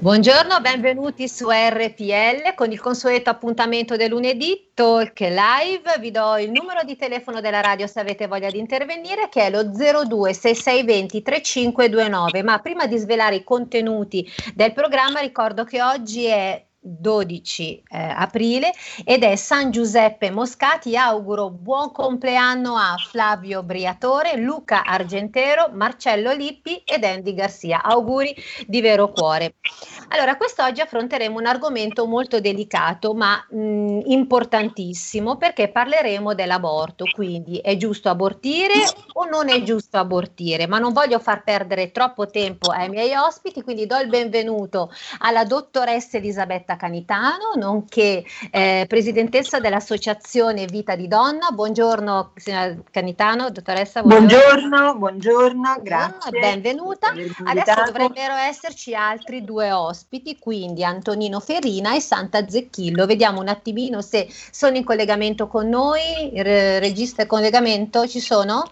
Buongiorno, benvenuti su RPL con il consueto appuntamento del lunedì, Talk Live. Vi do il numero di telefono della radio se avete voglia di intervenire che è lo 02 6620 3529. Ma prima di svelare i contenuti del programma ricordo che oggi è 12 eh, aprile ed è San Giuseppe Moscati. Auguro buon compleanno a Flavio Briatore, Luca Argentero, Marcello Lippi ed Andy Garcia. Auguri di vero cuore. Allora, quest'oggi affronteremo un argomento molto delicato ma mh, importantissimo perché parleremo dell'aborto. Quindi è giusto abortire o non è giusto abortire? Ma non voglio far perdere troppo tempo ai miei ospiti, quindi do il benvenuto alla dottoressa Elisabetta Canitano, nonché eh, presidentessa dell'Associazione Vita di Donna. Buongiorno signora Canitano, dottoressa. Buongiorno, buongiorno, grazie. Ah, benvenuta. Adesso dovrebbero esserci altri due ospiti, quindi Antonino Ferina e Santa Zecchillo. Vediamo un attimino se sono in collegamento con noi. Re- regista e collegamento ci sono?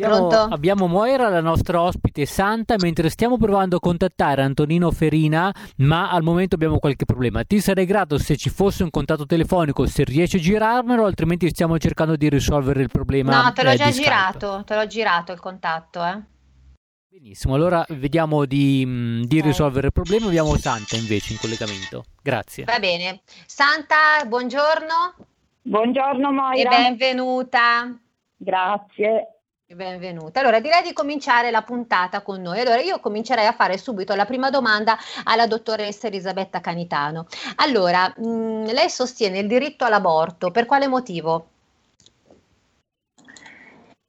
Abbiamo, abbiamo, Moira, la nostra ospite Santa, mentre stiamo provando a contattare Antonino Ferina, ma al momento abbiamo qualche problema. Ti sarei grato se ci fosse un contatto telefonico, se riesci a girarmelo, altrimenti stiamo cercando di risolvere il problema. No, te l'ho eh, già girato, te l'ho girato il contatto, eh. Benissimo, allora vediamo di, mh, di risolvere il problema. Abbiamo Santa invece in collegamento. Grazie. Va bene. Santa, buongiorno. Buongiorno E Moira. benvenuta. Grazie. Benvenuta. Allora, direi di cominciare la puntata con noi. Allora, io comincerei a fare subito la prima domanda alla dottoressa Elisabetta Canitano. Allora, mh, lei sostiene il diritto all'aborto, per quale motivo?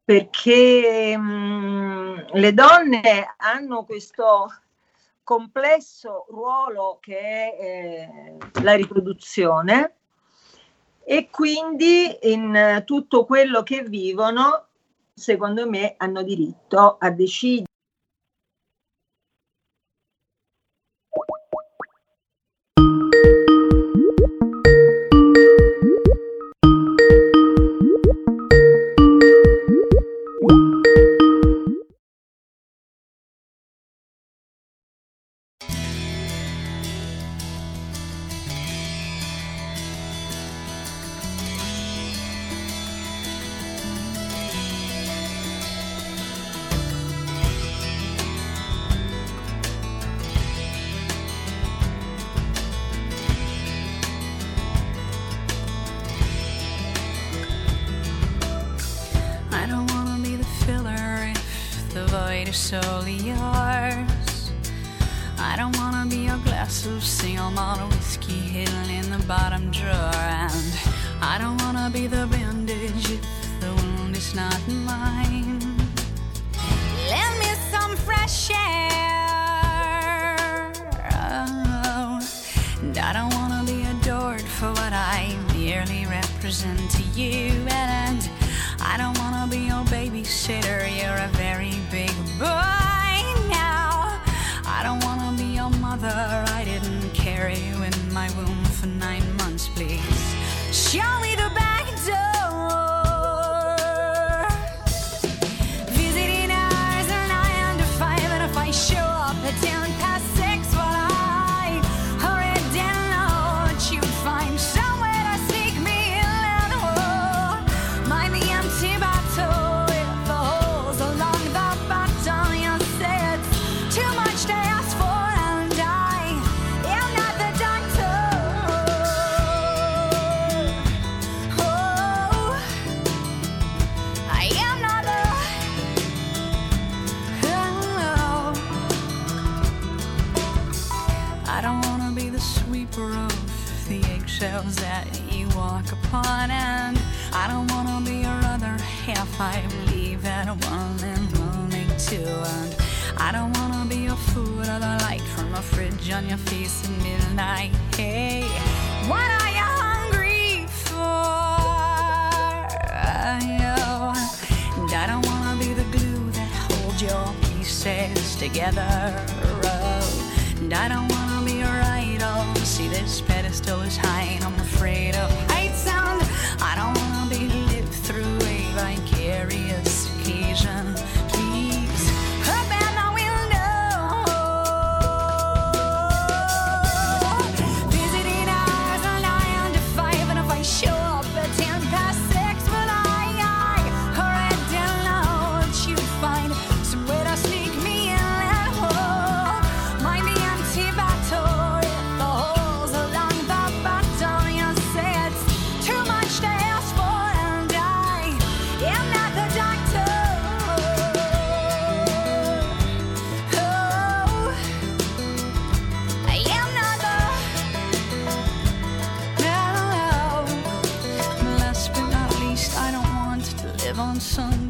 Perché mh, le donne hanno questo complesso ruolo che è eh, la riproduzione e quindi in eh, tutto quello che vivono, secondo me, hanno diritto a decidere. Solely yours. I don't wanna be a glass of single malt whiskey hidden in the bottom drawer, and I don't wanna be the bandage if the wound is not mine. Lend me some fresh air. Oh, and I don't wanna be adored for what I merely represent to you, and I don't wanna be your babysitter. You're a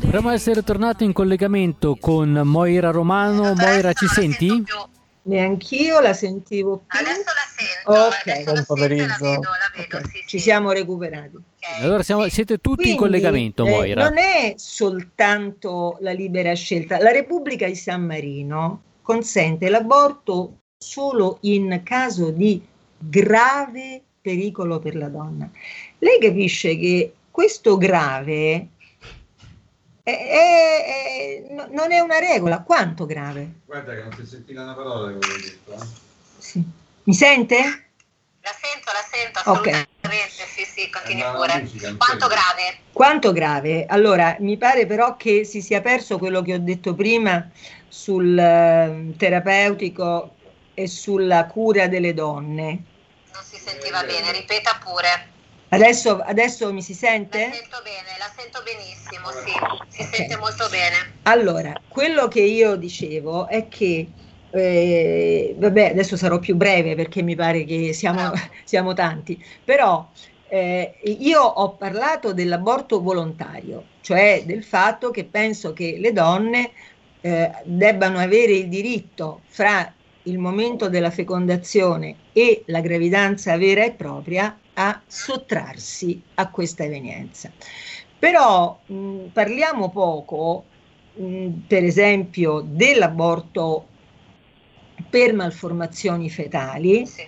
Dovremmo essere tornati in collegamento con Moira Romano. Moira, ci senti? Neanch'io la sentivo più. Adesso la sento, Ok. la sento pomeriggio. la vedo, la vedo, sì, Ci siamo recuperati. Ok. Allora siamo- siete tutti in Quindi, collegamento, eh, Moira. non è soltanto la libera scelta. La Repubblica di San Marino consente l'aborto solo in caso di grave pericolo per la donna. Lei capisce che questo grave è- è- è- no- non è una regola. Quanto grave? Guarda che non si è sentita una parola che avevo detto. eh. Sì. Mi sente? La sento, la sento, assolutamente, sì, sì, continui pure. musica Quanto grave? Quanto grave? Allora, mi pare però che si sia perso quello che ho detto prima sul eh, terapeutico e sulla cura delle donne. Non si sentiva bene, ripeta pure. Adesso, adesso mi si La sente? sento bene, la sento benissimo, sì, si Ok. sente molto bene. Allora, quello che io dicevo è che, eh, vabbè, adesso sarò più breve perché mi pare che siamo, siamo tanti, però eh, io ho parlato dell'aborto volontario, cioè del fatto che penso che le donne eh, debbano avere il diritto fra il momento della fecondazione e la gravidanza vera e propria a sottrarsi a questa evenienza. Però mh, parliamo poco, mh, per esempio, dell'aborto per malformazioni fetali, Sì.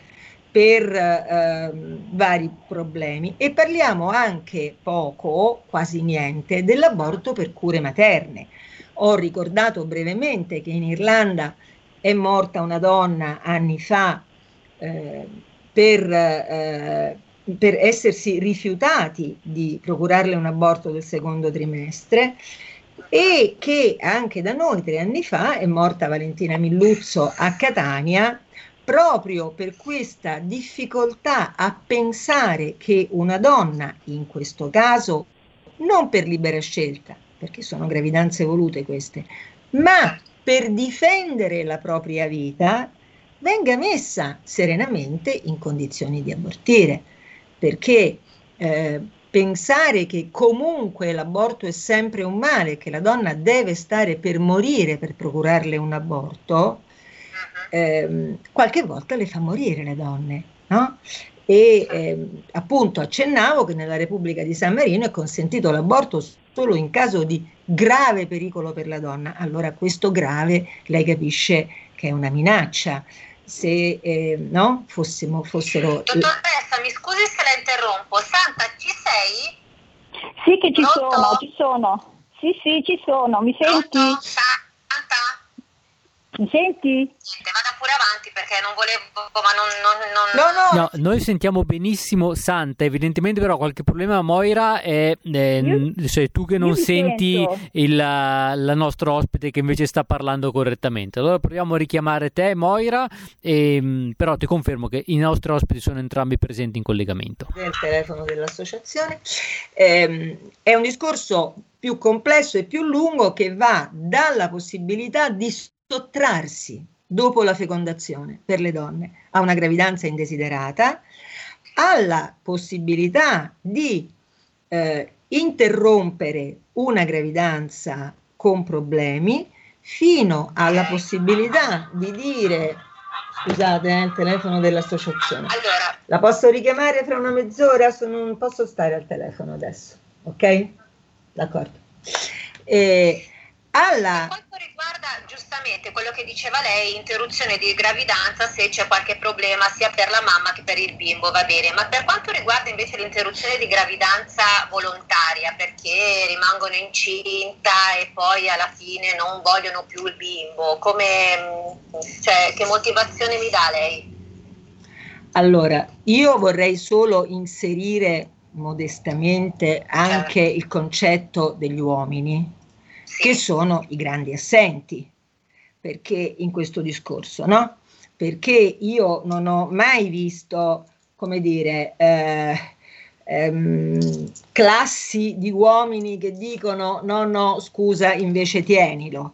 per ehm, vari problemi e parliamo anche poco, quasi niente, dell'aborto per cure materne. Ho ricordato brevemente che in Irlanda è morta una donna anni fa eh, per, eh, per essersi rifiutati di procurarle un aborto del secondo trimestre e che anche da noi tre anni fa è morta Valentina Milluzzo a Catania proprio per questa difficoltà a pensare che una donna, in questo caso non per libera scelta, perché sono gravidanze volute queste, ma per difendere la propria vita, venga messa serenamente in condizioni di abortire, perché eh, pensare che comunque l'aborto è sempre un male, che la donna deve stare per morire per procurarle un aborto, Mhm. ehm, qualche volta le fa morire le donne, no? E ehm, appunto accennavo che nella Repubblica di San Marino è consentito l'aborto solo in caso di grave pericolo per la donna. Allora questo grave lei capisce che è una minaccia. Se eh, no, fossimo, fossero Dottoressa, mi scusi se la interrompo. Santa, ci sei? Sì che ci Pronto? sono, ci sono. Sì, sì, ci sono. Mi senti? Pronto? Santa? Mi senti? Niente, vada pure avanti perché non volevo, ma non... non, non... No, no, No, noi sentiamo benissimo Santa, evidentemente però qualche problema Moira è eh, Io- sei tu che non senti il, la, la nostra ospite che invece sta parlando correttamente. Allora proviamo a richiamare te Moira, e, però ti confermo che i nostri ospiti sono entrambi presenti in collegamento. del telefono dell'associazione. Ehm, è un discorso più complesso e più lungo che va dalla possibilità di sottrarsi dopo la fecondazione per le donne a una gravidanza indesiderata, alla possibilità di eh, interrompere una gravidanza con problemi, fino alla possibilità di dire, scusate, è il telefono dell'associazione. Allora, La posso richiamare fra una mezz'ora? Non posso stare al telefono adesso, ok? D'accordo. E alla... per quanto riguarda giustamente quello che diceva lei, interruzione di gravidanza se c'è qualche problema sia per la mamma che per il bimbo, va bene, ma per quanto riguarda invece l'interruzione di gravidanza volontaria, perché rimangono incinta e poi alla fine non vogliono più il bimbo, come, cioè, che motivazione mi dà lei? Allora, io vorrei solo inserire modestamente anche certo. il concetto degli uomini, sì. che sono i grandi assenti, perché in questo discorso, no? Perché io non ho mai visto, come dire, eh, ehm, classi di uomini che dicono no, no, scusa, invece tienilo.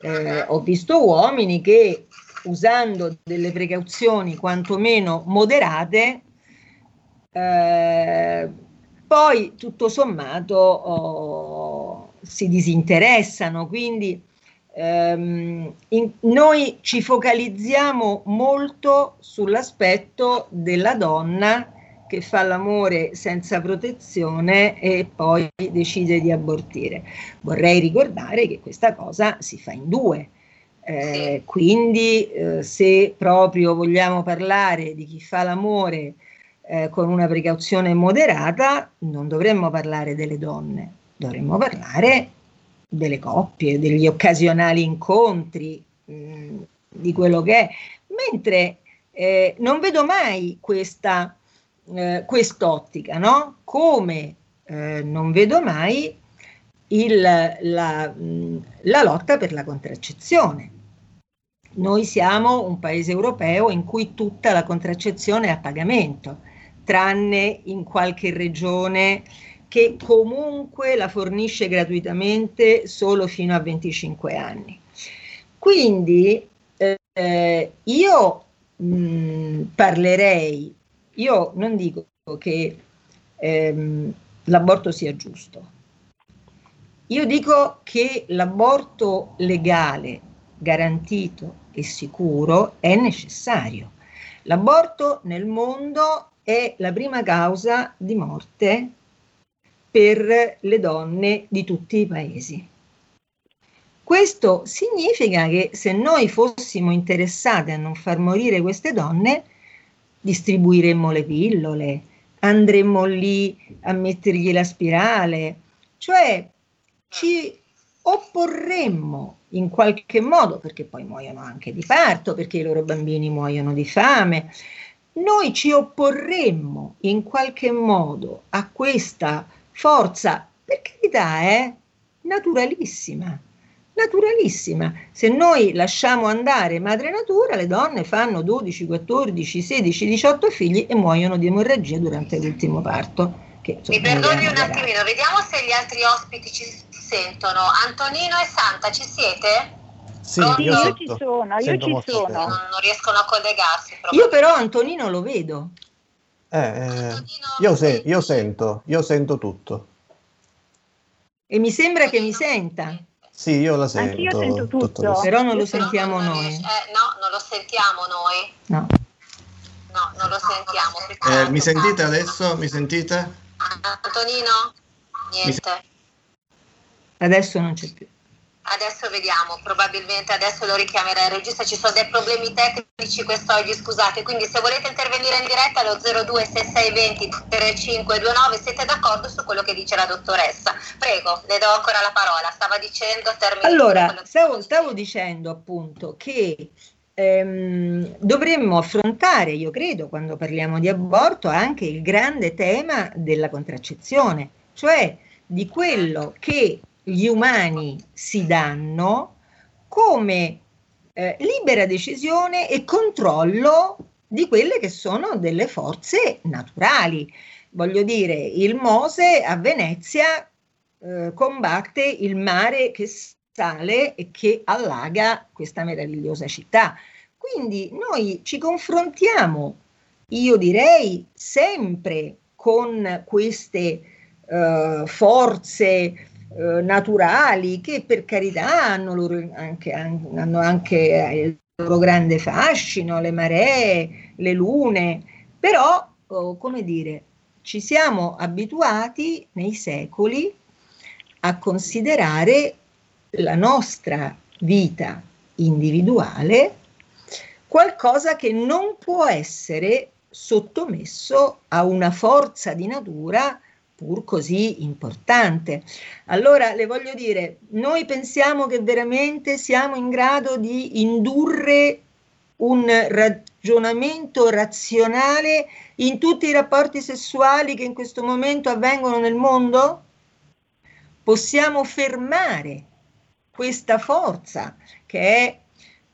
Eh, ho visto uomini che usando delle precauzioni quantomeno moderate, eh, poi tutto sommato oh, si disinteressano, quindi ehm, in, noi ci focalizziamo molto sull'aspetto della donna che fa l'amore senza protezione e poi decide di abortire. Vorrei ricordare che questa cosa si fa in due, eh, quindi eh, se proprio vogliamo parlare di chi fa l'amore eh, con una precauzione moderata, non dovremmo parlare delle donne, dovremmo parlare delle coppie, degli occasionali incontri, mm, di quello che è. Mentre eh, non vedo mai questa eh, quest'ottica, no? Come eh, non vedo mai il, la, mh, la lotta per la contraccezione noi siamo un paese europeo in cui tutta la contraccezione è a pagamento, tranne in qualche regione che comunque la fornisce gratuitamente solo fino a 25 anni. Quindi eh, io mh, mm, parlerei, io non dico che ehm, l'aborto sia giusto, io dico che l'aborto legale, garantito e sicuro è necessario. L'aborto nel mondo è la prima causa di morte per le donne di tutti i paesi. Questo significa che se noi fossimo interessati a non far morire queste donne, distribuiremmo le pillole, andremmo lì a mettergli la spirale, cioè ci opporremmo in qualche modo, perché poi muoiono anche di parto, perché i loro bambini muoiono di fame, noi ci opporremmo in qualche modo a questa forza, per carità, è naturalissima, naturalissima. Se noi lasciamo andare madre natura, le donne fanno 12, 14, 16, 18 figli e muoiono di emorragia durante l'ultimo parto. Che, Mi perdoni un attimino, vediamo se gli altri ospiti ci sentono. Antonino e Santa, ci siete? Sì, io, io ci sono, io ci sono. Non, non, riescono a collegarsi. Io però Antonino lo vedo. Eh, eh, io, se, io, sento, io sento tutto. E mi sembra che mi senta. Sì, io la sento. Anch'io sento tutto. tutto però non lo sentiamo non noi. Eh, no, non lo sentiamo noi. No. No, non lo sentiamo. Eh, mi sentite adesso? Mi sentite? Antonino? Niente. Adesso non c'è più. Adesso vediamo, probabilmente adesso lo richiamerà il regista, ci sono dei problemi tecnici quest'oggi, scusate, quindi se volete intervenire in diretta allo 026620 3529 siete d'accordo su quello che dice la dottoressa. Prego, le do ancora la parola, stava dicendo. Allora, stavo, stavo dicendo appunto che ehm, dovremmo affrontare, io credo, quando parliamo di aborto, anche il grande tema della contraccezione, cioè di quello che gli umani si danno come eh, libera decisione e controllo di quelle che sono delle forze naturali. Voglio dire, il Mose a Venezia eh, combatte il mare che sale e che allaga questa meravigliosa città. Quindi noi ci confrontiamo, io direi, sempre con queste eh, forze eh, naturali che per carità hanno, loro anche, hanno anche il loro grande fascino, le maree, le lune, però, oh, come dire, ci siamo abituati nei secoli a considerare la nostra vita individuale, qualcosa che non può essere sottomesso a una forza di natura pur così importante. Allora le voglio dire, noi pensiamo che veramente siamo in grado di indurre un ragionamento razionale in tutti i rapporti sessuali che in questo momento avvengono nel mondo? Possiamo fermare questa forza che è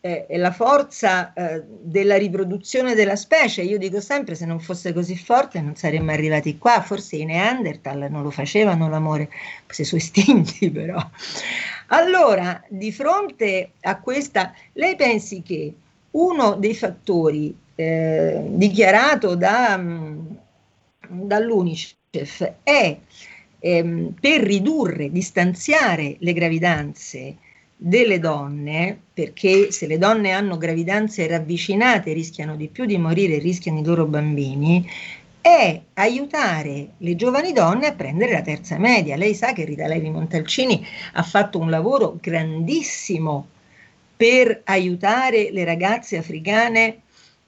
eh, la forza eh, della riproduzione della specie. Io dico sempre, se non fosse così forte non saremmo arrivati qua, forse i Neanderthal non lo facevano l'amore, si sono estinti però. Allora, di fronte a questa, lei pensi che uno dei fattori eh, dichiarato da, mm, dall'UNICEF è ehm, per ridurre, distanziare le gravidanze delle donne, perché se le donne hanno gravidanze ravvicinate rischiano di più di morire, rischiano i loro bambini, è aiutare le giovani donne a prendere la terza media. Lei sa che Rita Levi Montalcini ha fatto un lavoro grandissimo per aiutare le ragazze africane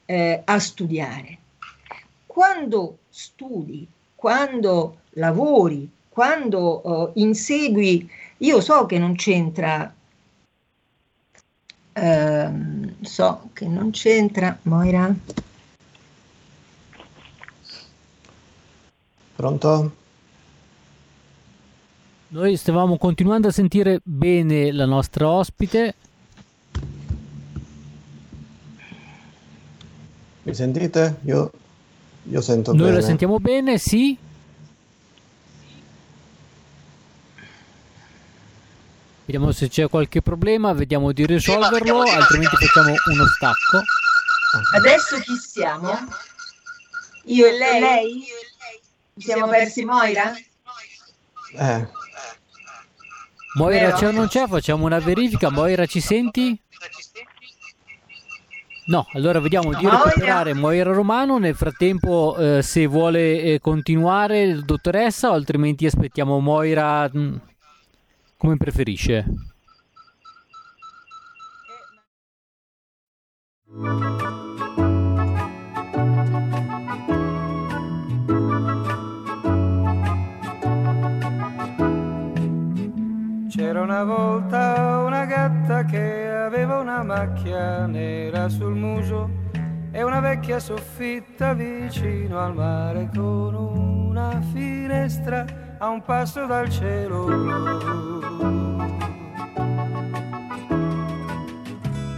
eh, a studiare. Quando studi, quando lavori, quando uh, insegui, io so che non c'entra Uh, so che non c'entra, Moira. Pronto? Noi stavamo continuando a sentire bene la nostra ospite. Mi sentite? Io, io sento Noi bene. Noi la sentiamo bene, sì. Vediamo se c'è qualche problema, vediamo di risolverlo, altrimenti facciamo uno stacco. Adesso chi siamo? Io e lei? lei? Ci siamo persi Moira? Eh. Moira c'è o non c'è? Facciamo una verifica. Moira ci senti? No, allora vediamo di recuperare Moira Romano. Nel frattempo, eh, se vuole eh, continuare, dottoressa, o altrimenti aspettiamo Moira. Mh, come preferisce? C'era una volta una gatta che aveva una macchia nera sul muso e una vecchia soffitta vicino al mare con una finestra a un passo dal cielo blu.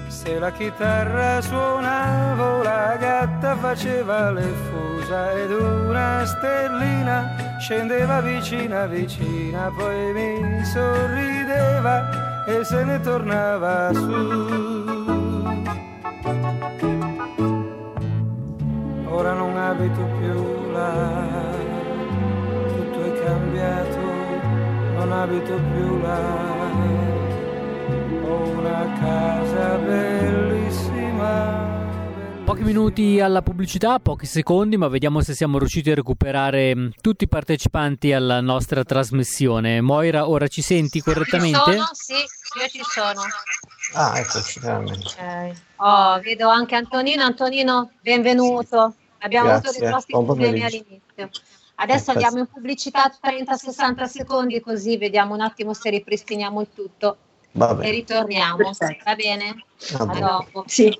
Se la chitarra suonava, la gatta faceva le fusa ed una stellina scendeva vicina vicina, poi mi sorrideva e se ne tornava su. Ora non abito più là non abito più là. Ho una casa bellissima. Pochi minuti alla pubblicità, pochi secondi, ma vediamo se siamo riusciti a recuperare mm, tutti i partecipanti alla nostra trasmissione. Moira, ora ci senti correttamente? Ci sono? Sì, io ci sono. Ah, eccoci, finalmente. Okay. Oh, vedo anche Antonino. Antonino, benvenuto. Abbiamo Grazie. avuto dei nostri problemi all'inizio. Adesso andiamo in pubblicità 30-60 secondi così vediamo un attimo se ripristiniamo il tutto e ritorniamo. Perfetto. Va bene? Va A bene. dopo. Sì.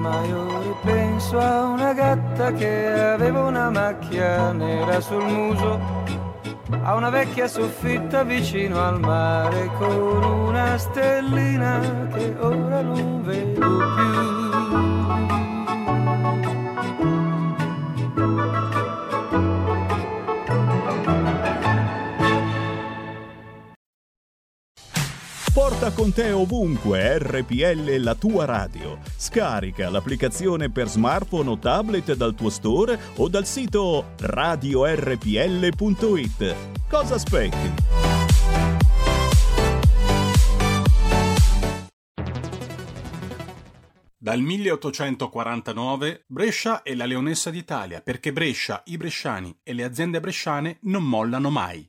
Ma io ripenso a una gatta che aveva una macchia nera sul muso, a una vecchia soffitta vicino al mare con una stellina che ora non vedo più. Porta con te ovunque RPL la tua radio. Scarica l'applicazione per smartphone o tablet dal tuo store o dal sito radiorpl.it. Cosa aspetti? Dal 1849 Brescia è la leonessa d'Italia perché Brescia, i bresciani e le aziende bresciane non mollano mai.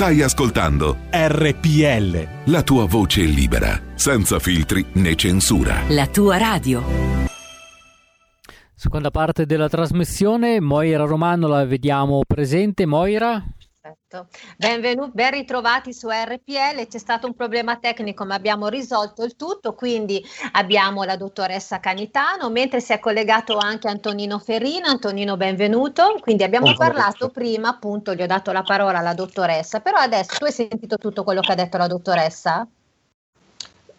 Stai ascoltando RPL. La tua voce libera, senza filtri né censura. La tua radio. Seconda parte della trasmissione, Moira Romano la vediamo presente. Moira? Perfetto. Benvenuti, ben ritrovati su RPL. C'è stato un problema tecnico, ma abbiamo risolto il tutto. Quindi abbiamo la dottoressa Canitano, mentre si è collegato anche Antonino Ferrina. Antonino, benvenuto. Quindi abbiamo oh, parlato prima, appunto, gli ho dato la parola alla dottoressa, però adesso tu hai sentito tutto quello che ha detto la dottoressa?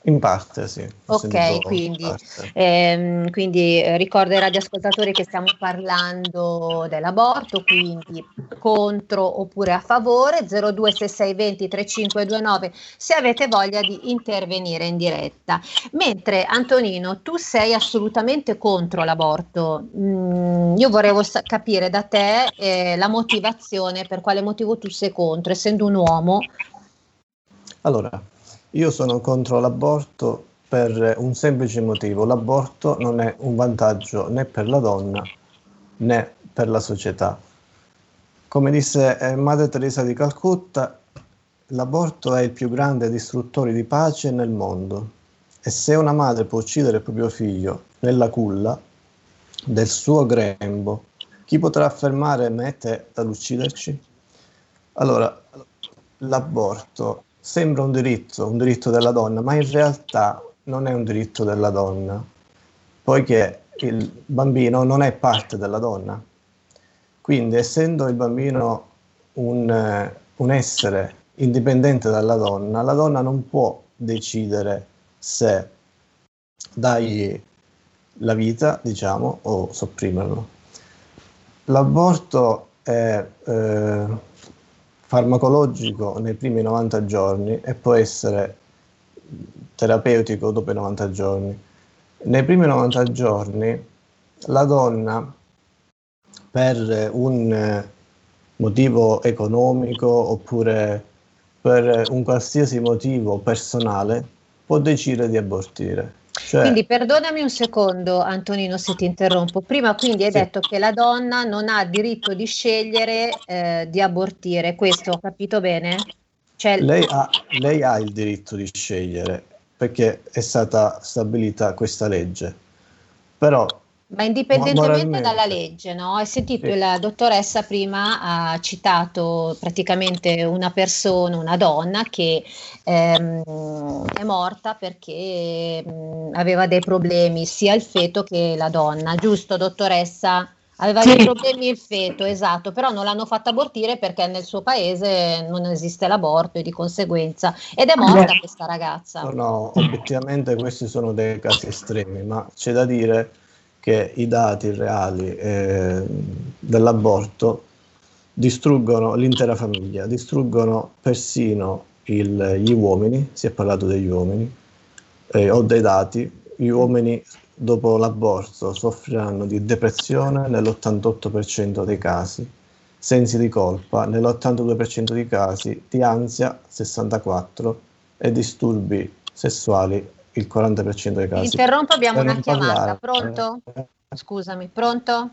In parte, sì. Ok, quindi, ehm, quindi ricordo ai radioascoltatori che stiamo parlando dell'aborto, quindi contro oppure a favore, 026620 3529 se avete voglia di intervenire in diretta. Mentre Antonino, tu sei assolutamente contro l'aborto. Mm, io vorrei sa- capire da te eh, la motivazione, per quale motivo tu sei contro, essendo un uomo. Allora, io sono contro l'aborto per un semplice motivo. L'aborto non è un vantaggio né per la donna né per la società. Come disse eh, Madre Teresa di Calcutta, l'aborto è il più grande distruttore di pace nel mondo. E se una madre può uccidere il proprio figlio nella culla del suo grembo, chi potrà affermare me e te dall'ucciderci? Allora, l'aborto sembra un diritto, un diritto della donna, ma in realtà non è un diritto della donna, poiché il bambino non è parte della donna. Quindi, essendo il bambino un, un essere indipendente dalla donna, la donna non può decidere se dargli la vita, diciamo, o sopprimerlo. L'aborto è eh, farmacologico nei primi 90 giorni e può essere terapeutico dopo i 90 giorni. Nei primi 90 giorni la donna per un motivo economico oppure per un qualsiasi motivo personale può decidere di abortire. Cioè... Quindi perdonami un secondo Antonino se ti interrompo. Prima quindi hai sì. detto che la donna non ha diritto di scegliere eh, di abortire, questo ho capito bene? Cioè... Lei, ha, lei ha il diritto di scegliere perché è stata stabilita questa legge, però ma indipendentemente dalla legge, no? Hai sentito sì. la dottoressa prima ha citato praticamente una persona, una donna che ehm, è morta perché mh, aveva dei problemi sia il feto che la donna, giusto dottoressa? Aveva sì. dei problemi il feto, esatto, però non l'hanno fatta abortire perché nel suo paese non esiste l'aborto e di conseguenza ed è morta Beh. questa ragazza. No, no, obiettivamente questi sono dei casi estremi, ma c'è da dire che i dati reali eh, dell'aborto distruggono l'intera famiglia, distruggono persino il, gli uomini, si è parlato degli uomini, eh, ho dei dati, gli uomini dopo l'aborto soffriranno di depressione nell'88% dei casi, sensi di colpa nell'82% dei casi, di ansia 64% e disturbi sessuali il 40% dei casi. Interrompo, abbiamo una chiamata. Pronto? Scusami, pronto?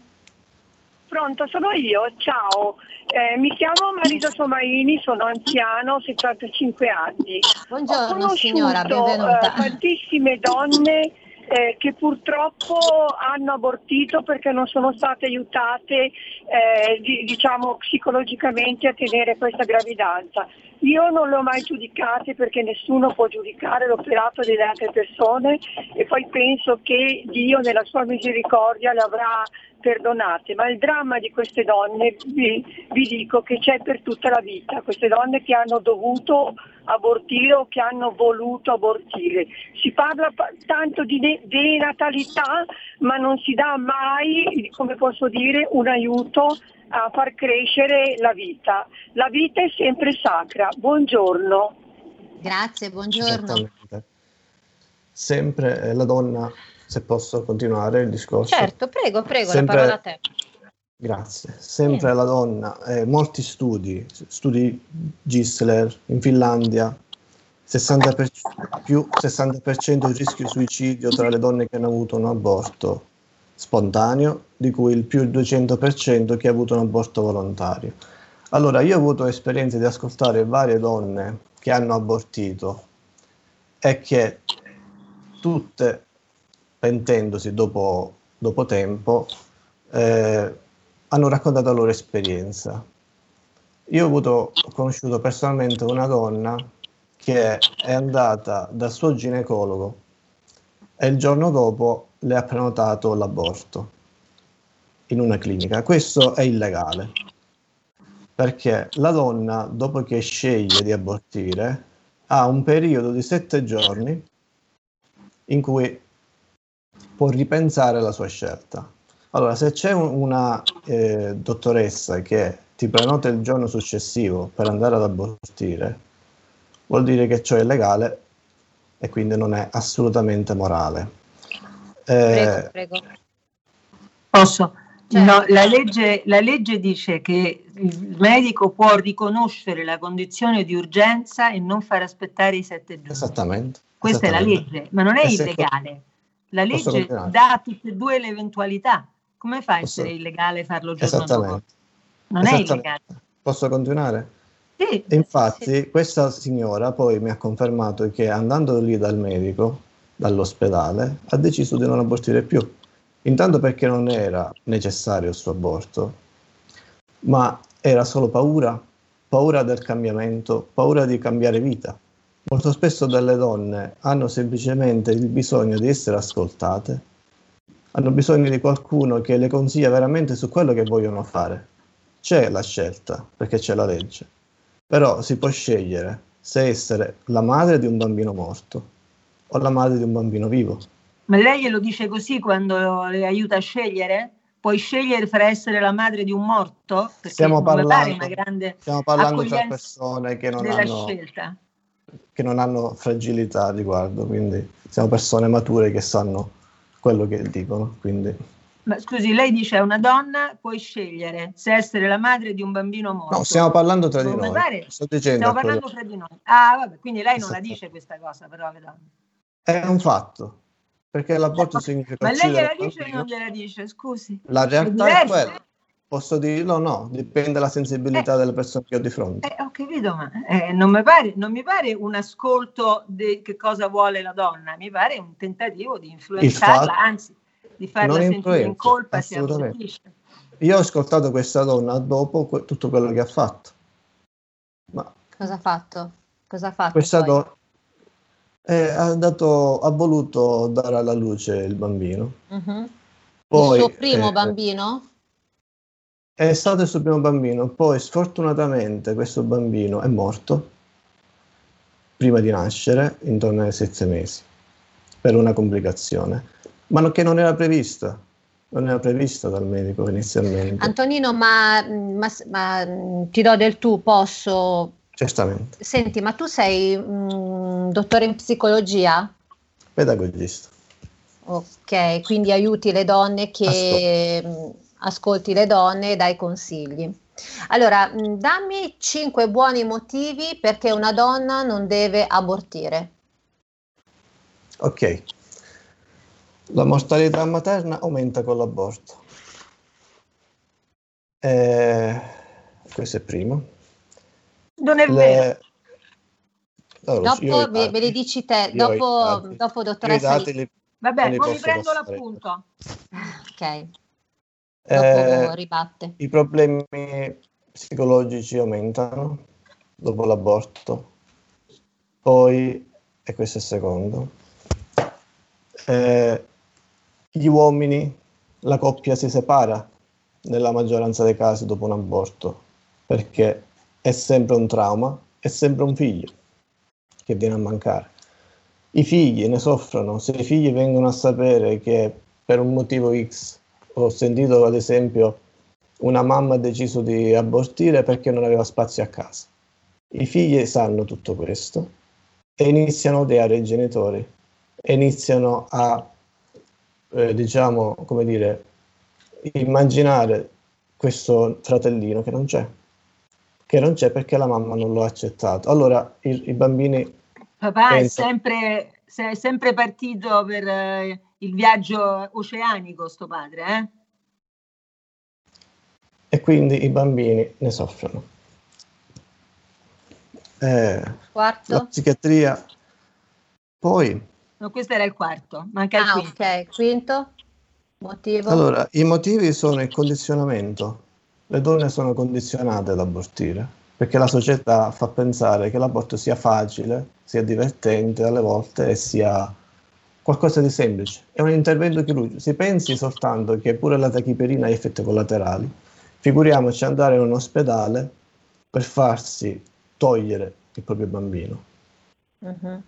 Pronto, sono io, ciao. Eh, mi chiamo Marisa Somaini, sono anziano, 75 anni. Buongiorno signora, benvenuta. Eh, tantissime donne eh, che purtroppo hanno abortito perché non sono state aiutate eh, di, diciamo psicologicamente a tenere questa gravidanza. Io non le ho mai giudicate perché nessuno può giudicare l'operato delle altre persone e poi penso che Dio nella sua misericordia le avrà perdonate, ma il dramma di queste donne vi, vi, dico che c'è per tutta la vita, queste donne che hanno dovuto abortire o che hanno voluto abortire. Si parla tanto di denatalità, ma non si dà mai, come posso dire, un aiuto a far crescere la vita. La vita è sempre sacra. Buongiorno. Grazie, buongiorno. Sempre eh, la donna se posso continuare il discorso. Certo, prego, prego, Sempre... la parola a te. Grazie. Sempre la donna, eh, molti studi, studi Gisler in Finlandia, 60%, più 60% di rischio suicidio tra le donne che hanno avuto un aborto spontaneo, di cui il più il 200% che ha avuto un aborto volontario. Allora, io ho avuto esperienze di ascoltare varie donne che hanno abortito e che tutte pentendosi dopo, dopo tempo, eh, hanno raccontato la loro esperienza. Io ho, avuto, ho conosciuto personalmente una donna che è andata dal suo ginecologo e il giorno dopo le ha prenotato l'aborto in una clinica. Questo è illegale perché la donna, dopo che sceglie di abortire, ha un periodo di sette giorni in cui può ripensare la sua scelta. Allora, se c'è una eh, dottoressa che ti prenota il giorno successivo per andare ad abortire, vuol dire che ciò è legale e quindi non è assolutamente morale. Eh, prego, prego. Posso? Certo. No, la legge, la legge dice che il medico può riconoscere la condizione di urgenza e non far aspettare i sette giorni. Esattamente. Questa esattamente. è la legge, ma non è e illegale. La legge dà a tutte e due le eventualità. Come fa a essere illegale farlo giorno dopo? Non è illegale. Posso continuare? Sì. Infatti, sì. questa signora poi mi ha confermato che andando lì dal medico, dall'ospedale, ha deciso di non abortire più. Intanto perché non era necessario il suo aborto, ma era solo paura, paura del cambiamento, paura di cambiare vita. Molto spesso delle donne hanno semplicemente il bisogno di essere ascoltate, hanno bisogno di qualcuno che le consiglia veramente su quello che vogliono fare. C'è la scelta, perché c'è la legge, però si può scegliere se essere la madre di un bambino morto o la madre di un bambino vivo. Ma lei glielo dice così quando le aiuta a scegliere? Puoi scegliere fra essere la madre di un morto? Perché stiamo parlando, stiamo parlando tra persone che non hanno... Scelta che non hanno fragilità a riguardo, quindi siamo persone mature che sanno quello che dicono. Quindi. Ma scusi, lei dice una donna puoi scegliere se essere la madre di un bambino morto. No, stiamo parlando tra di noi. Pare, Sto dicendo stiamo parlando quello. tra di noi. Ah, vabbè, quindi lei non la dice questa cosa, però le donne. È un fatto, perché l'aborto significa... Ma lei gliela dice o non gliela dice? Scusi. La realtà è, è quella. Posso dirlo? No, dipende dalla sensibilità eh, delle persone che ho di fronte. Eh, ho capito, ma eh, non, mi pare, non, mi pare, un ascolto di che cosa vuole la donna, mi pare un tentativo di influenzarla, anzi, di farla sentire in colpa se. Io ho ascoltato questa donna dopo que- tutto quello che ha fatto. Ma cosa ha fatto? Cosa ha fatto? Questa donna eh, ha, dato, ha voluto dare alla luce il bambino. Uh-huh. Poi, il suo primo eh, bambino? È stato il suo primo bambino, poi sfortunatamente questo bambino è morto prima di nascere, intorno ai sette mesi, per una complicazione, ma che non era prevista, non era prevista dal medico inizialmente. Antonino, ma, ma, ma ti do del tu, posso? Certamente. Senti, ma tu sei un dottore in psicologia? Pedagogista. Ok, quindi aiuti le donne che... Ascolta ascolti le donne e dai consigli. Allora, mm, dammi cinque buoni motivi perché una donna non deve abortire. Ok. La mortalità materna aumenta con l'aborto. Eh, questo è primo. Non è Le... vero. Allora, dopo ve, ve, li dici te, dopo, dopo dottoressa. Li... Vabbè, poi mi prendo l'appunto. Ok eh, I problemi psicologici aumentano, dopo l'aborto. Poi, e questo è il secondo, eh, gli uomini, la coppia si separa nella maggioranza dei casi dopo un aborto, perché è sempre un trauma, è sempre un figlio che viene a mancare. I figli ne soffrono, se i figli vengono a sapere che per un motivo X, ho sentito ad esempio una mamma ha deciso di abortire perché non aveva spazio a casa. I figli sanno tutto questo e iniziano a odiare i genitori, iniziano a, eh, diciamo, come dire, immaginare questo fratellino che non c'è, che non c'è perché la mamma non lo ha accettato. Allora i, i bambini... Papà pensano, è, sempre, è sempre partito per eh, il viaggio oceanico, sto padre, eh? E quindi i bambini ne soffrono. Eh, Quarto. La psichiatria. Poi... No, questo era il quarto, manca il ah, quinto. ok, quinto. Motivo? Allora, i motivi sono il condizionamento. Le donne sono condizionate ad abortire perché la società fa pensare che l'aborto sia facile, sia divertente alle volte e sia qualcosa di semplice. È un intervento chirurgico. Si pensi soltanto che pure la tachiperina ha effetti collaterali. Figuriamoci andare in un ospedale per farsi togliere il proprio bambino. Uh-huh.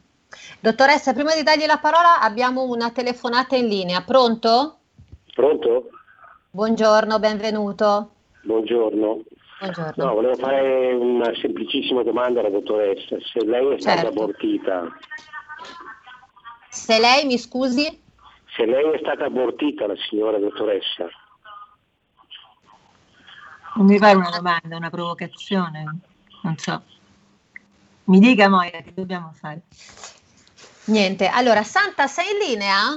Dottoressa, prima di dargli la parola abbiamo una telefonata in linea. Pronto? Pronto? Buongiorno, benvenuto. Buongiorno. Buongiorno. No, volevo fare una semplicissima domanda alla dottoressa. Se lei è stata Certo. abortita, Se lei, mi scusi? se lei è stata abortita, la signora dottoressa, Non mi pare una domanda, una provocazione, non so. Mi dica Moira che dobbiamo fare. Niente. Allora, Santa, sei in linea?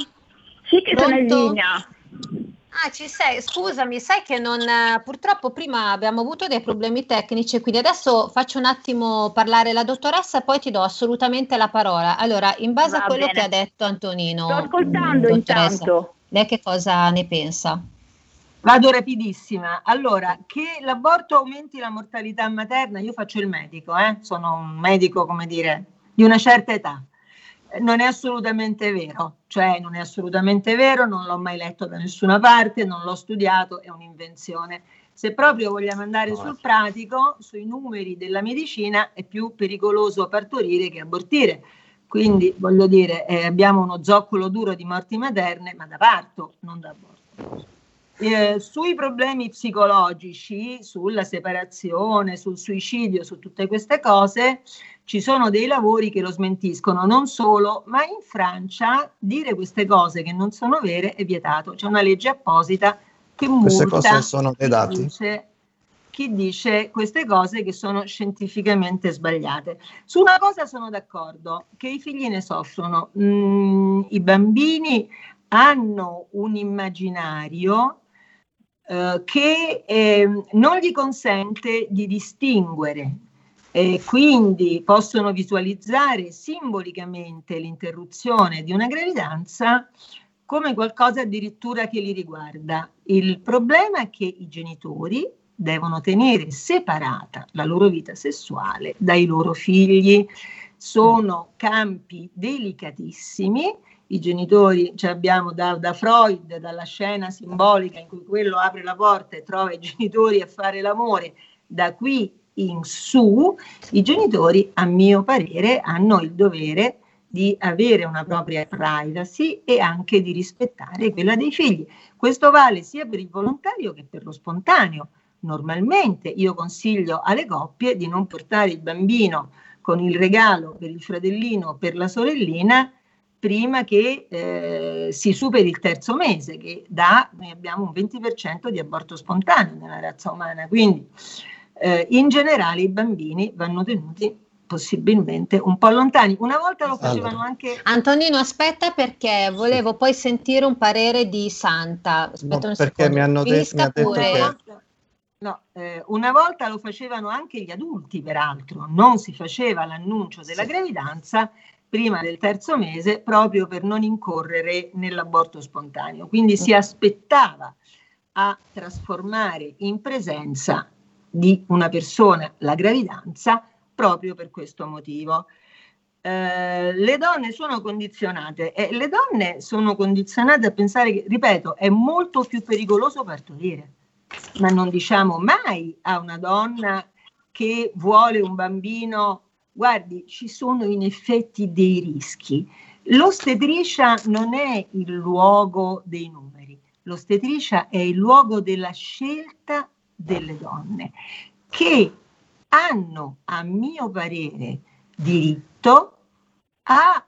Sì che sono in Pronto? linea. Ah, ci sei. Scusami, sai che non. eh, Purtroppo prima abbiamo avuto dei problemi tecnici, quindi adesso faccio un attimo parlare la dottoressa e poi ti do assolutamente la parola. Allora, in base Va a quello bene. che ha detto Antonino, Sto ascoltando dottoressa, intanto. lei che cosa ne pensa? Vado rapidissima. Allora, che l'aborto aumenti la mortalità materna, io faccio il medico, eh? sono un medico, come dire, di una certa età. Non è assolutamente vero, cioè non è assolutamente vero, non l'ho mai letto da nessuna parte, non l'ho studiato, è un'invenzione. Se proprio vogliamo andare sul pratico, sui numeri della medicina, è più pericoloso partorire che abortire. Quindi, voglio dire, eh, abbiamo uno zoccolo duro di morti materne, ma da parto, non da aborto. Eh, sui problemi psicologici, sulla separazione, sul suicidio, su tutte queste cose, ci sono dei lavori che lo smentiscono, non solo, ma in Francia dire queste cose che non sono vere è vietato. C'è una legge apposita che Queste multa cose sono chi dice, chi dice queste cose che sono scientificamente sbagliate. Su una cosa sono d'accordo, che i figli ne soffrono. Mm, I bambini hanno un immaginario eh, che eh, non gli consente di distinguere e quindi possono visualizzare simbolicamente l'interruzione di una gravidanza come qualcosa addirittura che li riguarda. Il problema è che i genitori devono tenere separata la loro vita sessuale dai loro figli. Sono campi delicatissimi. I genitori, cioè abbiamo da, da Freud, dalla scena simbolica in cui quello apre la porta e trova i genitori a fare l'amore, da qui in su, i genitori, a mio parere, hanno il dovere di avere una propria privacy e anche di rispettare quella dei figli. Questo vale sia per il volontario che per lo spontaneo. Normalmente io consiglio alle coppie di non portare il bambino con il regalo per il fratellino o per la sorellina prima che eh, si superi il terzo mese, che da noi abbiamo un 20% di aborto spontaneo nella razza umana. Quindi eh, in generale i bambini vanno tenuti possibilmente un po' lontani. Una volta lo facevano anche... Antonino, aspetta perché volevo poi sentire un parere di Santa. Aspetta No, un perché secondo. mi hanno de- mi ha detto pure. che- No, eh, una volta lo facevano anche gli adulti, peraltro, non si faceva l'annuncio della gravidanza prima del terzo mese proprio per non incorrere nell'aborto spontaneo. Quindi si aspettava a trasformare in presenza di una persona la gravidanza proprio per questo motivo. Eh, le donne sono condizionate e le donne sono condizionate a pensare che, ripeto, è molto più pericoloso partorire, ma non diciamo mai a una donna che vuole un bambino, guardi, ci sono in effetti dei rischi. L'ostetricia non è il luogo dei numeri, l'ostetricia è il luogo della scelta delle donne che hanno, a mio parere, diritto a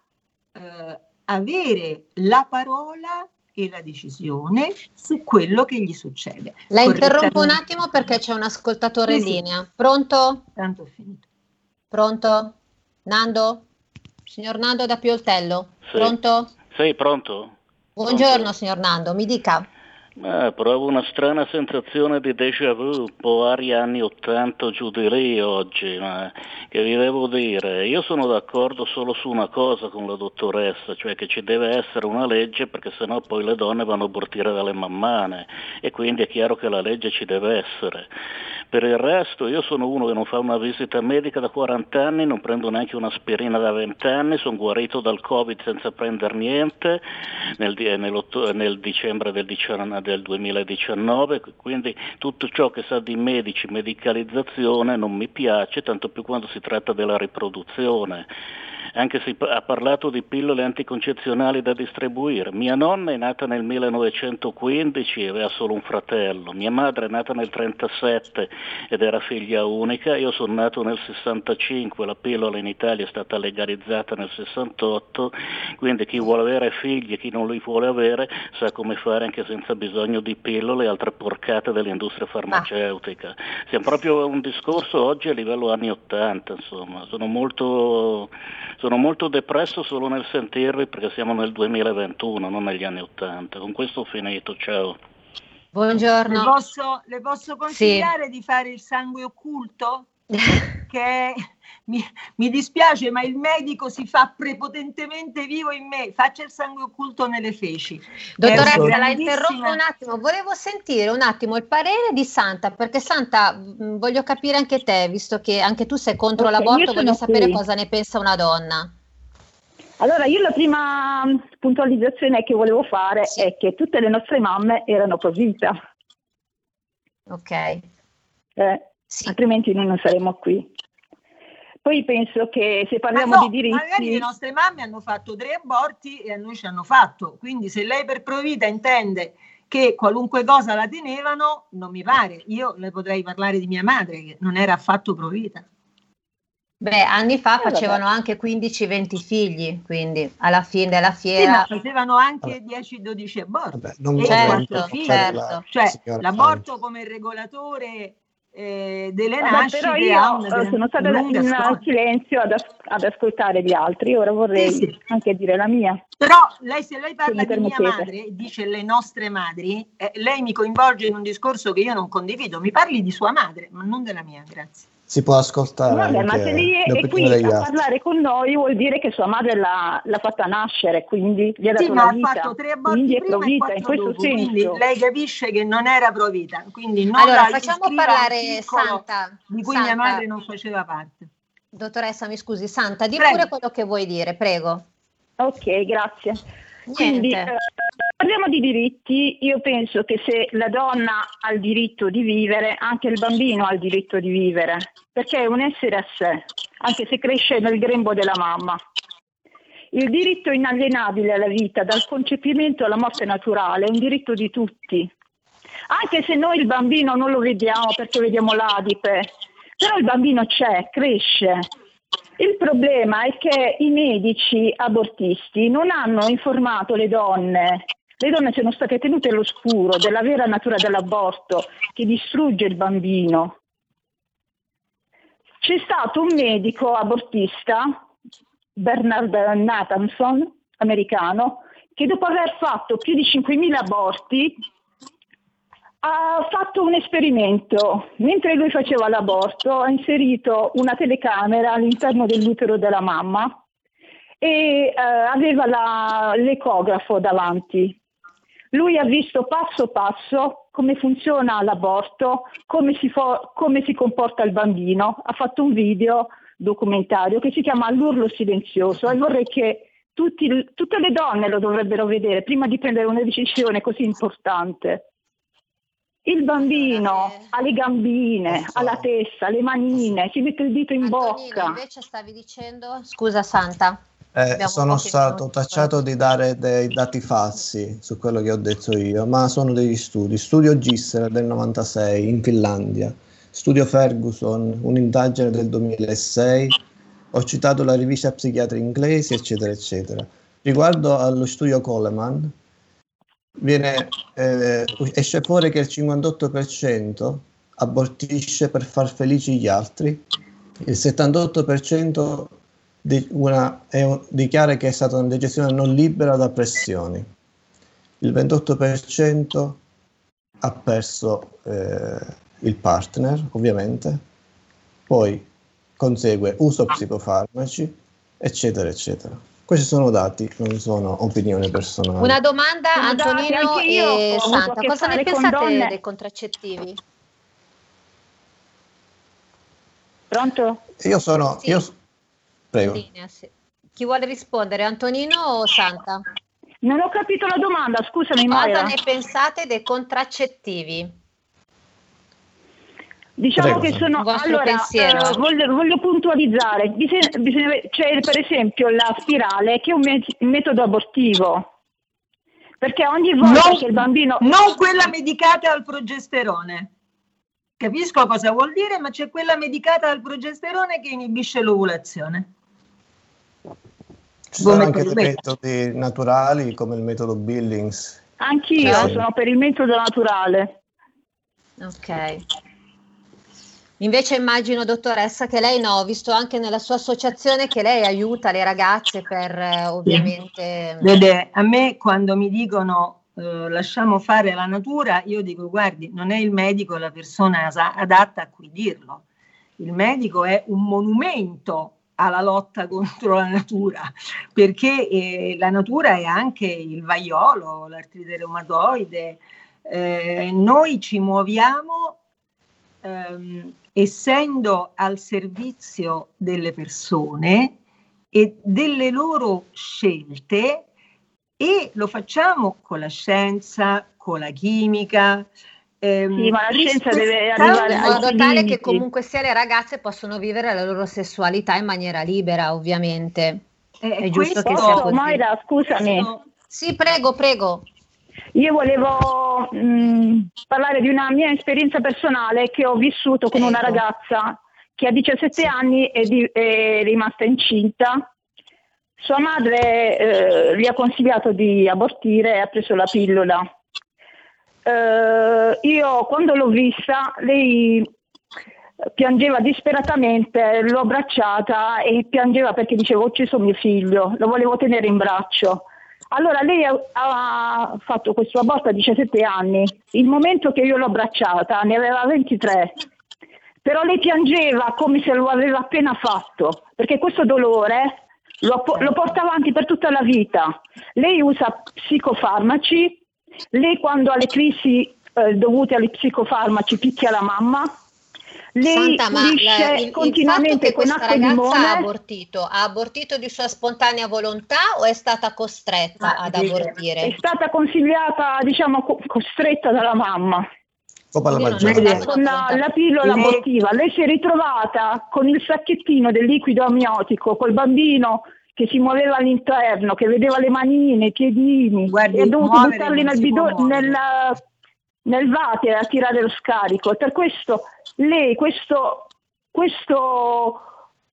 eh, avere la parola e la decisione su quello che gli succede. La interrompo un attimo perché c'è un ascoltatore sì, in linea. Pronto? Tanto ho finito. Pronto? Nando? Signor Nando da Pioltello? Sì. Pronto? Sì, pronto? Buongiorno pronto. signor Nando, mi dica. Eh, provo una strana sensazione di déjà vu, un po' aria anni 80 giù di lì oggi, ma che vi devo dire? Io sono d'accordo solo su una cosa con la dottoressa, cioè che ci deve essere una legge perché sennò poi le donne vanno a abortire dalle mammane e quindi è chiaro che la legge ci deve essere. Per il resto io sono uno che non fa una visita medica da 40 anni, non prendo neanche un'aspirina da 20 anni, sono guarito dal Covid senza prendere niente nel, nel dicembre del, del 2019, quindi tutto ciò che sa di medici, medicalizzazione non mi piace, tanto più quando si tratta della riproduzione anche se ha parlato di pillole anticoncezionali da distribuire. Mia nonna è nata nel 1915 e aveva solo un fratello, mia madre è nata nel 1937 ed era figlia unica, io sono nato nel 65, la pillola in Italia è stata legalizzata nel 68, quindi chi vuole avere figli e chi non li vuole avere sa come fare anche senza bisogno di pillole e altre porcate dell'industria farmaceutica. Siamo proprio un discorso oggi a livello anni 80, insomma, sono molto sono molto depresso solo nel sentirvi perché siamo nel 2021, non negli anni 80. Con questo ho finito, ciao. Buongiorno. Le posso, le posso consigliare sì. di fare il sangue occulto? Che mi, mi, dispiace, ma il medico si fa prepotentemente vivo in me. Faccia il sangue occulto nelle feci. Dottoressa, la grandissima... interrompo un attimo. Volevo sentire un attimo il parere di Santa, perché Santa, mh, voglio capire anche te, visto che anche tu sei contro okay, l'aborto, voglio sapere qui. cosa ne pensa una donna. Allora, io la prima puntualizzazione che volevo fare sì. è che tutte le nostre mamme erano pro vita. Ok. Eh, sì. Altrimenti noi non saremmo qui. Poi penso che se parliamo no, di diritti... Magari le nostre mamme hanno fatto tre aborti e a noi ci hanno fatto, quindi se lei per provvita intende che qualunque cosa la tenevano, non mi pare. Io le potrei parlare di mia madre che non era affatto provvita. Beh, anni fa eh, facevano anche 15-20 figli, quindi alla fine della fiera... Sì, facevano anche 10-12 aborti. Vabbè, non certo, certo. Cioè, l'aborto come regolatore eh, delle Vabbè, nascite. Però io eh, sono stata in storia. silenzio ad, as- ad, ascoltare gli altri, ora vorrei sì, sì. anche dire la mia. Però lei, se lei parla di mia madre, dice le nostre madri, eh, lei mi coinvolge in un discorso che io non condivido. Mi parli di sua madre, ma non della mia, grazie si può ascoltare. Vabbè, ma se lei è qui a parlare con noi vuol dire che sua madre l'ha, l'ha fatta nascere, quindi gli ha dato sì, ma ha fatto tre aborti quattro in questo dopo, senso. quindi lei capisce che non era provita. Quindi non allora facciamo parlare Santa, di cui Santa. mia madre non faceva parte. Dottoressa, mi scusi, Santa, di Prego. pure quello che vuoi dire, prego. Ok, grazie. Quindi, eh, parliamo di diritti, io penso che se la donna ha il diritto di vivere, anche il bambino ha il diritto di vivere, perché è un essere a sé, anche se cresce nel grembo della mamma. Il diritto inalienabile alla vita, dal concepimento alla morte naturale, è un diritto di tutti. Anche se noi il bambino non lo vediamo perché vediamo l'adipe, però il bambino c'è, cresce, il problema è che i medici abortisti non hanno informato le donne. Le donne sono state tenute all'oscuro della vera natura dell'aborto che distrugge il bambino. C'è stato un medico abortista, Bernard Nathanson, americano, che dopo aver fatto più di 5.000 aborti ha fatto un esperimento. Mentre lui faceva l'aborto, ha inserito una telecamera all'interno dell'utero della mamma e eh, aveva la, l'ecografo davanti. Lui ha visto passo passo come funziona l'aborto, come si, fo- come si comporta il bambino, ha fatto un video documentario che si chiama L'urlo silenzioso e vorrei che tutti, tutte le donne lo dovrebbero vedere prima di prendere una decisione così importante. Il bambino ha le gambine, ha la testa, le manine, si mette il dito in Antonino, bocca. invece stavi dicendo, scusa Santa. Eh, sono stato tacciato di dare dei dati falsi su quello che ho detto io, ma sono degli studi. Studio Gisler del 96 in Finlandia, studio Ferguson, un'indagine del 2006, ho citato la rivista psichiatri inglesi, eccetera, eccetera. Riguardo allo studio Coleman, viene, eh, esce fuori che il 58% abortisce per far felici gli altri, il 78% di una- un- dichiara che è stata una decisione non libera da pressioni, il 28% ha perso eh, il partner, ovviamente, poi consegue uso psicofarmaci, eccetera, eccetera. Questi sono dati, non sono opinioni personali. Una domanda, Sono dati, Antonino anche io ho e Santa, cosa ne pensate donne- dei contraccettivi? Pronto? Io sono, Sì. io, prego. Linea, sì. Chi vuole rispondere, Antonino o Santa? Non ho capito la domanda, scusami Cosa ne pensate dei contraccettivi? Diciamo Prego, che sono allora eh, voglio, voglio puntualizzare. Bisogna- bisogna- c'è per esempio la spirale che è un me- metodo abortivo. Perché ogni volta Non- che il bambino Non quella medicata al progesterone. Capisco cosa vuol dire, ma c'è quella medicata al progesterone che inibisce l'ovulazione. Ci sono anche dei me. metodi naturali come il metodo Billings. anch'io Sì. sono per il metodo naturale. Ok. Invece immagino, dottoressa, che lei no, ho visto anche nella sua associazione che lei aiuta le ragazze per eh, ovviamente... Vede, a me quando mi dicono eh, lasciamo fare la natura, io dico guardi, non è il medico la persona adatta a cui dirlo. Il medico è un monumento alla lotta contro la natura, perché eh, la natura è anche il vaiolo, l'artrite reumatoide. Eh, noi ci muoviamo ehm, essendo al servizio delle persone e delle loro scelte e lo facciamo con la scienza, con la chimica. ehm, Sì, ma la scienza deve arrivare in modo tale che comunque sia le ragazze possono vivere la loro sessualità in maniera libera, ovviamente. Eh, È giusto che questo- sia così. Mayra, scusami. Sì, prego, prego. Io volevo mh, parlare di una mia esperienza personale che ho vissuto con una Prego. ragazza che a 17 anni è, di- è rimasta incinta. Sua madre eh, gli ha consigliato di abortire e ha preso la pillola. Eh, io quando l'ho vista, lei piangeva disperatamente, l'ho abbracciata e piangeva perché dicevo ho ucciso mio figlio, lo volevo tenere in braccio. Allora lei ha, ha fatto questo aborto a 17 anni, il momento che io l'ho abbracciata ne aveva 23, però lei piangeva come se lo aveva appena fatto, perché questo dolore lo, lo porta avanti per tutta la vita. Lei usa psicofarmaci, lei quando ha le crisi eh, dovute agli psicofarmaci picchia la mamma, lei Santa, ma pulisce la- il, il fatto continuamente che con questa ragazza limone. ha abortito, ha abortito di sua spontanea volontà o è stata costretta Ma ad È abortire? stata consigliata, diciamo, co- costretta dalla mamma è stato- con la, la pillola Lei- abortiva. Lei si è ritrovata con il sacchettino del liquido amniotico, col bambino che si muoveva all'interno, che vedeva le manine, i piedini, Guardi, e ha dovuto muovere buttarli nel, si può bido- muovere. nel, nel vate a tirare lo scarico. Per questo lei questo, questo,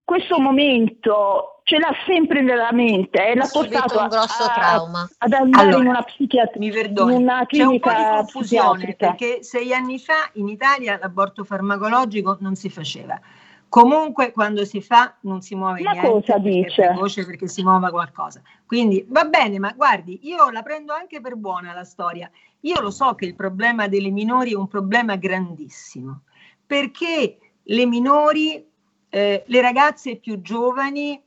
questo momento ce l'ha sempre nella mente e l'ha portato un grosso a- trauma. ad andare Allora, in una psichiatria. Mi perdoni, in una c'è un po' di clinica confusione perché sei anni fa in Italia l'aborto farmacologico non si faceva. Comunque quando si fa non si muove Ma niente cosa dice? precoce perché si muova qualcosa. Quindi va bene, ma guardi, io la prendo anche per buona la storia. Io lo so che il problema delle minori è un problema grandissimo, perché le minori, eh, le ragazze più giovani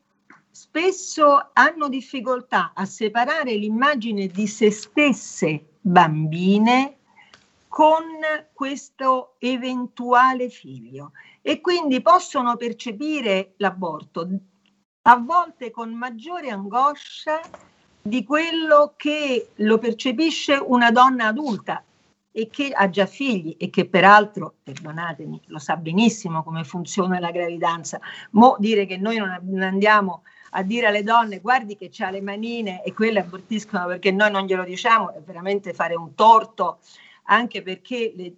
spesso hanno difficoltà a separare l'immagine di se stesse bambine con questo eventuale figlio e quindi possono percepire l'aborto a volte con maggiore angoscia di quello che lo percepisce una donna adulta e che ha già figli e che peraltro, perdonatemi, lo sa benissimo come funziona la gravidanza. Mo dire che noi non andiamo a dire alle donne guardi che ha le manine e quelle abortiscono perché noi non glielo diciamo è veramente fare un torto anche perché le,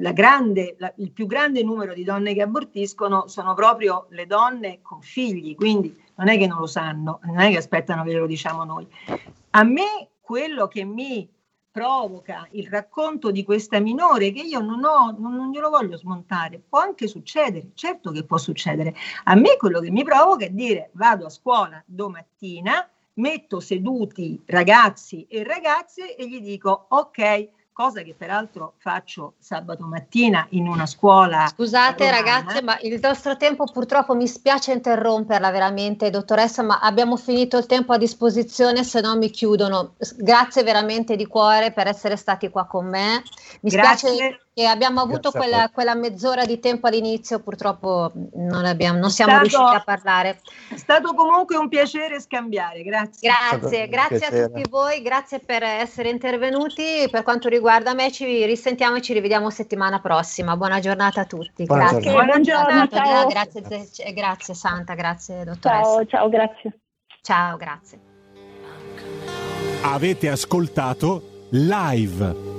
la grande, la, il più grande numero di donne che abortiscono sono proprio le donne con figli, quindi non è che non lo sanno, non è che aspettano che glielo diciamo noi. A me quello che mi provoca il racconto di questa minore che io non ho, non, non glielo voglio smontare, può anche succedere, certo che può succedere. A me quello che mi provoca è dire vado a scuola domattina, metto seduti ragazzi e ragazze e gli dico ok, cosa che peraltro faccio sabato mattina in una scuola. Scusate romana. ragazze, ma il nostro tempo purtroppo mi spiace interromperla veramente, dottoressa, ma abbiamo finito il tempo a disposizione, se no mi chiudono. Grazie veramente di cuore per essere stati qua con me. Mi Grazie. spiace che abbiamo avuto quella, quella, mezz'ora di tempo all'inizio, purtroppo non, abbiamo, non siamo stato, riusciti a parlare. È stato comunque un piacere scambiare, grazie. Grazie, grazie piacere. a tutti voi, grazie per essere intervenuti. Per quanto riguarda me, ci risentiamo e ci rivediamo settimana prossima. Buona giornata a tutti. Buona grazie. Buona giornata. Grazie, grazie Santa, grazie dottoressa. Ciao, ciao, grazie. Ciao, grazie. Avete ascoltato live